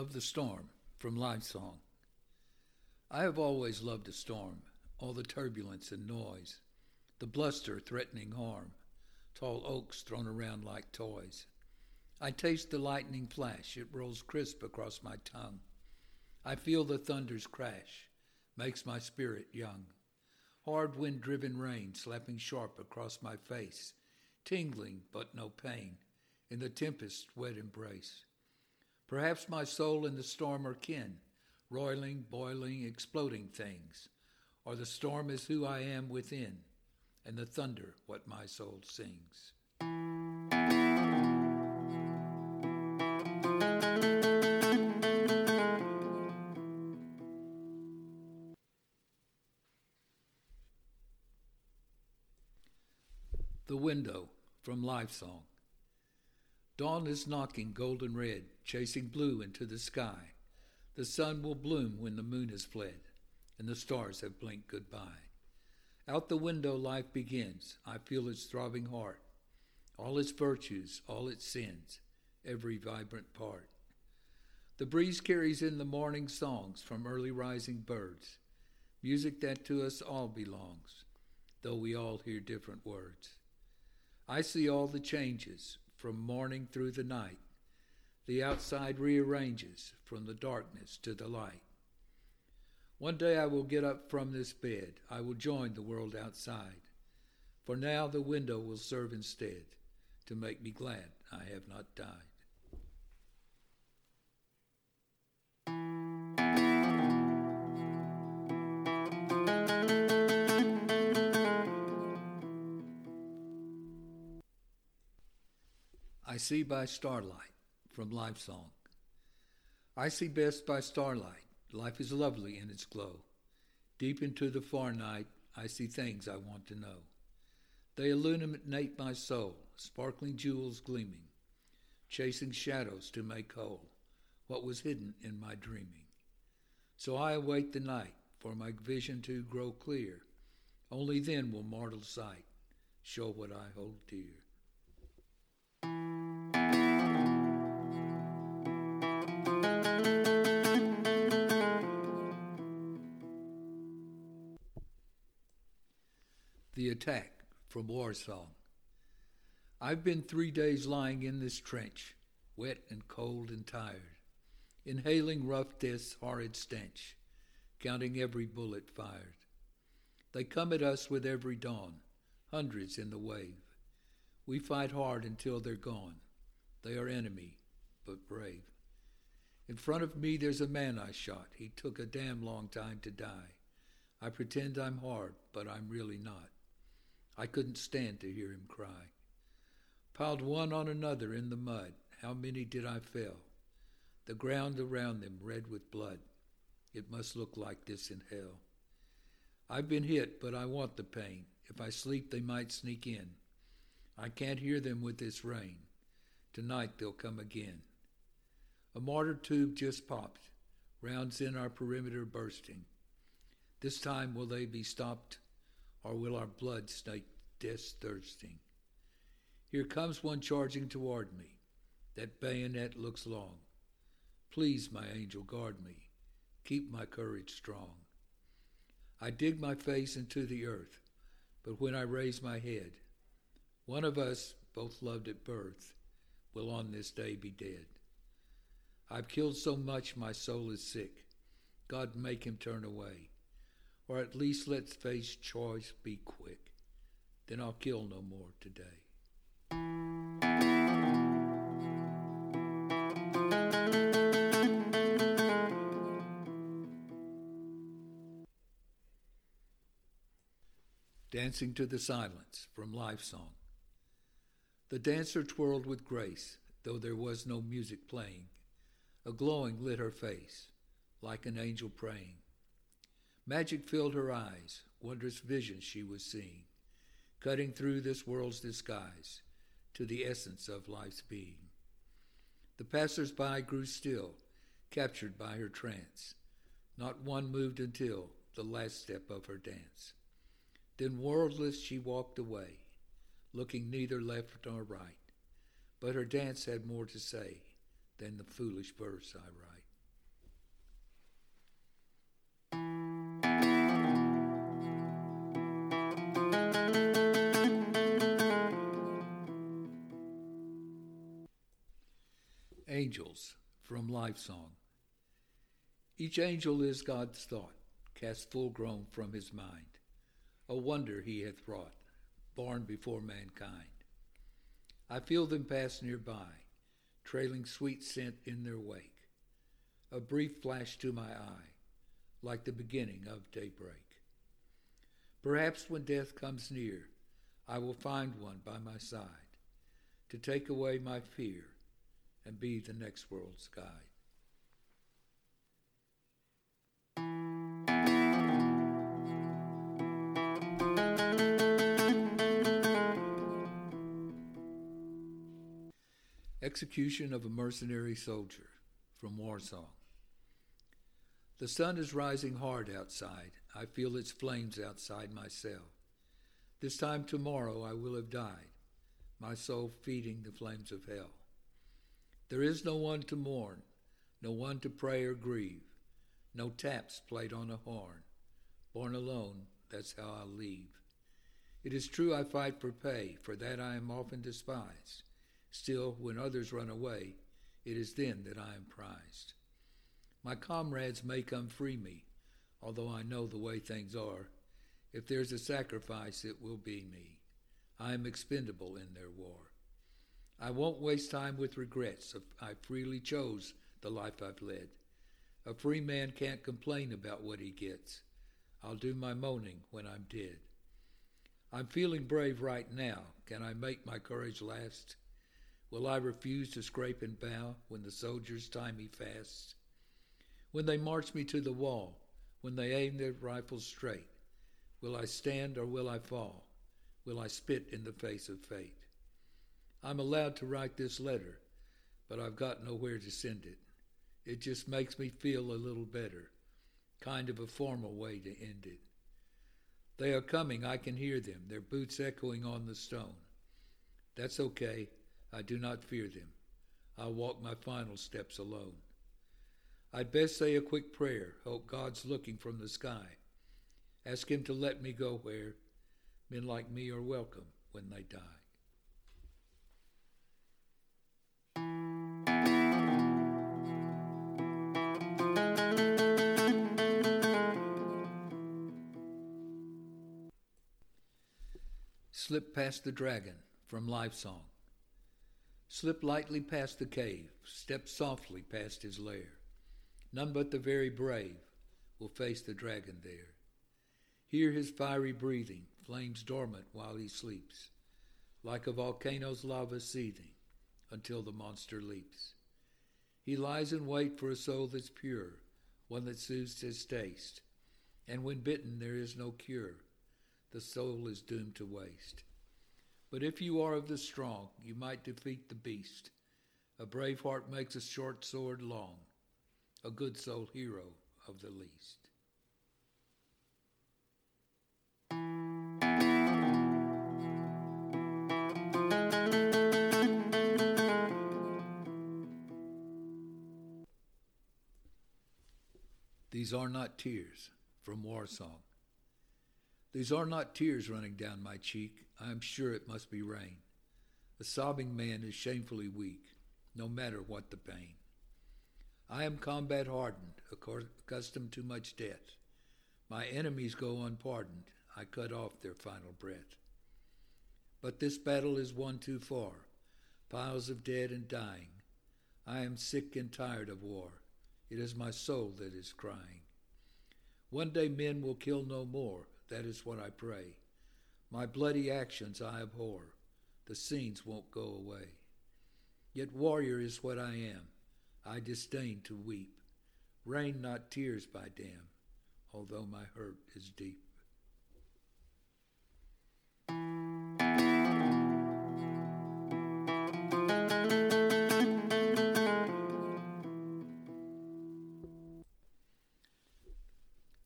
Love the storm from Life Song. I have always loved a storm, all the turbulence and noise, the bluster threatening harm, tall oaks thrown around like toys. I taste the lightning flash, it rolls crisp across my tongue. I feel the thunder's crash, makes my spirit young. Hard wind driven rain slapping sharp across my face, tingling but no pain in the tempest's wet embrace. Perhaps my soul and the storm are kin, roiling, boiling, exploding things. Or the storm is who I am within, and the thunder what my soul sings. The Window from Life Song. Dawn is knocking golden red, chasing blue into the sky. The sun will bloom when the moon has fled, and the stars have blinked goodbye. Out the window life begins. I feel its throbbing heart, all its virtues, all its sins, every vibrant part. The breeze carries in the morning songs from early rising birds, music that to us all belongs, though we all hear different words. I see all the changes from morning through the night. The outside rearranges from the darkness to the light. One day I will get up from this bed. I will join the world outside. For now the window will serve instead to make me glad I have not died. See by starlight from Life Song. I see best by starlight. Life is lovely in its glow. Deep into the far night, I see things I want to know. They illuminate my soul, sparkling jewels gleaming, chasing shadows to make whole what was hidden in my dreaming. So I await the night for my vision to grow clear. Only then will mortal sight show what I hold dear. Attack from War Song. I've been three days lying in this trench, wet and cold and tired, inhaling rough death's horrid stench, counting every bullet fired. They come at us with every dawn, hundreds in the wave. We fight hard until they're gone. They are enemy, but brave. In front of me there's a man I shot. He took a damn long time to die. I pretend I'm hard, but I'm really not. I couldn't stand to hear him cry. Piled one on another in the mud, how many did I fell? The ground around them red with blood. It must look like this in hell. I've been hit, but I want the pain. If I sleep, they might sneak in. I can't hear them with this rain. Tonight they'll come again. A mortar tube just popped. rounds in our perimeter bursting. This time will they be stopped, or will our blood snake death thirsting? Here comes one charging toward me. That bayonet looks long. Please, my angel, guard me. Keep my courage strong. I dig my face into the earth, but when I raise my head, one of us, both loved at birth, will on this day be dead. I've killed so much my soul is sick. God make him turn away, or at least let's face choice be quick. Then I'll kill no more today. Dancing to the Silence from Life Song. The dancer twirled with grace, though there was no music playing. A glowing lit her face, like an angel praying. Magic filled her eyes, wondrous visions she was seeing, cutting through this world's disguise to the essence of life's being. The passers-by grew still, captured by her trance. Not one moved until the last step of her dance. Then worldless she walked away, looking neither left nor right. But her dance had more to say than the foolish verse I write. Angels from Life Song. Each angel is God's thought, cast full grown from his mind a wonder he hath wrought, born before mankind. I feel them pass nearby, trailing sweet scent in their wake. A brief flash to my eye, like the beginning of daybreak. Perhaps when death comes near, I will find one by my side to take away my fear and be the next world's guide. Execution of a Mercenary Soldier from War Song. The sun is rising hard outside. I feel its flames outside my cell. This time tomorrow I will have died, my soul feeding the flames of hell. There is no one to mourn, no one to pray or grieve, no taps played on a horn. Born alone, that's how I'll leave. It is true I fight for pay, for that I am often despised. Still, when others run away, it is then that I am prized. My comrades may come free me, although I know the way things are. If there's a sacrifice, it will be me. I am expendable in their war. I won't waste time with regrets. I freely chose the life I've led. A free man can't complain about what he gets. I'll do my moaning when I'm dead. I'm feeling brave right now. Can I make my courage last? Will I refuse to scrape and bow when the soldiers tie me fast? When they march me to the wall, when they aim their rifles straight, will I stand or will I fall? Will I spit in the face of fate? I'm allowed to write this letter, but I've got nowhere to send it. It just makes me feel a little better, kind of a formal way to end it. They are coming, I can hear them, their boots echoing on the stone. That's okay. I do not fear them. I'll walk my final steps alone. I'd best say a quick prayer, hope God's looking from the sky. Ask Him to let me go where men like me are welcome when they die. Slip past the dragon from Life Song. Slip lightly past the cave, step softly past his lair. None but the very brave will face the dragon there. Hear his fiery breathing, flames dormant while he sleeps, like a volcano's lava seething until the monster leaps. He lies in wait for a soul that's pure, one that soothes his taste, and when bitten there is no cure, the soul is doomed to waste. But if you are of the strong, you might defeat the beast. A brave heart makes a short sword long. A good soul hero of the least. These are not tears from War Song. These are not tears running down my cheek. I am sure it must be rain. A sobbing man is shamefully weak, no matter what the pain. I am combat hardened, accustomed to much death. My enemies go unpardoned. I cut off their final breath. But this battle is one too far. Piles of dead and dying. I am sick and tired of war. It is my soul that is crying. One day men will kill no more. That is what I pray. My bloody actions I abhor. The scenes won't go away. Yet warrior is what I am. I disdain to weep. Rain not tears by dam, although my hurt is deep.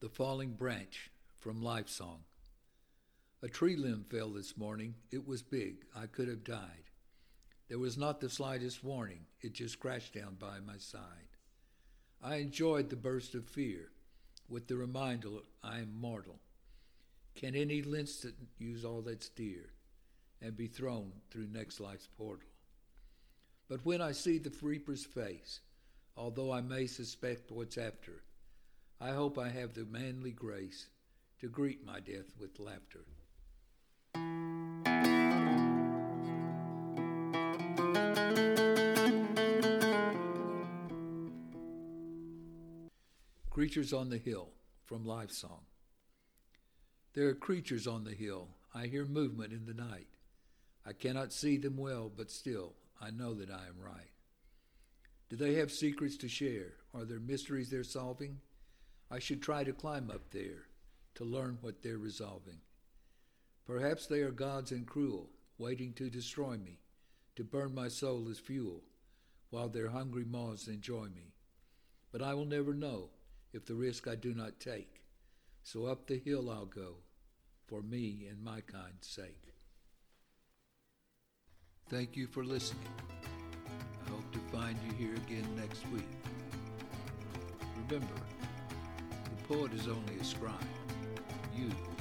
The Falling Branch from Life Song. A tree limb fell this morning. It was big. I could have died. There was not the slightest warning. It just crashed down by my side. I enjoyed the burst of fear with the reminder I am mortal. Can any Linston use all that's dear and be thrown through next life's portal? But when I see the reaper's face, although I may suspect what's after, I hope I have the manly grace to greet my death with laughter. Creatures on the Hill from Life Song. There are creatures on the hill. I hear movement in the night. I cannot see them well, but still, I know that I am right. Do they have secrets to share? Are there mysteries they're solving? I should try to climb up there to learn what they're resolving. Perhaps they are gods and cruel, waiting to destroy me, to burn my soul as fuel, while their hungry maws enjoy me. But I will never know if the risk I do not take. So up the hill I'll go, for me and my kind's sake. Thank you for listening. I hope to find you here again next week. Remember, the poet is only a scribe. You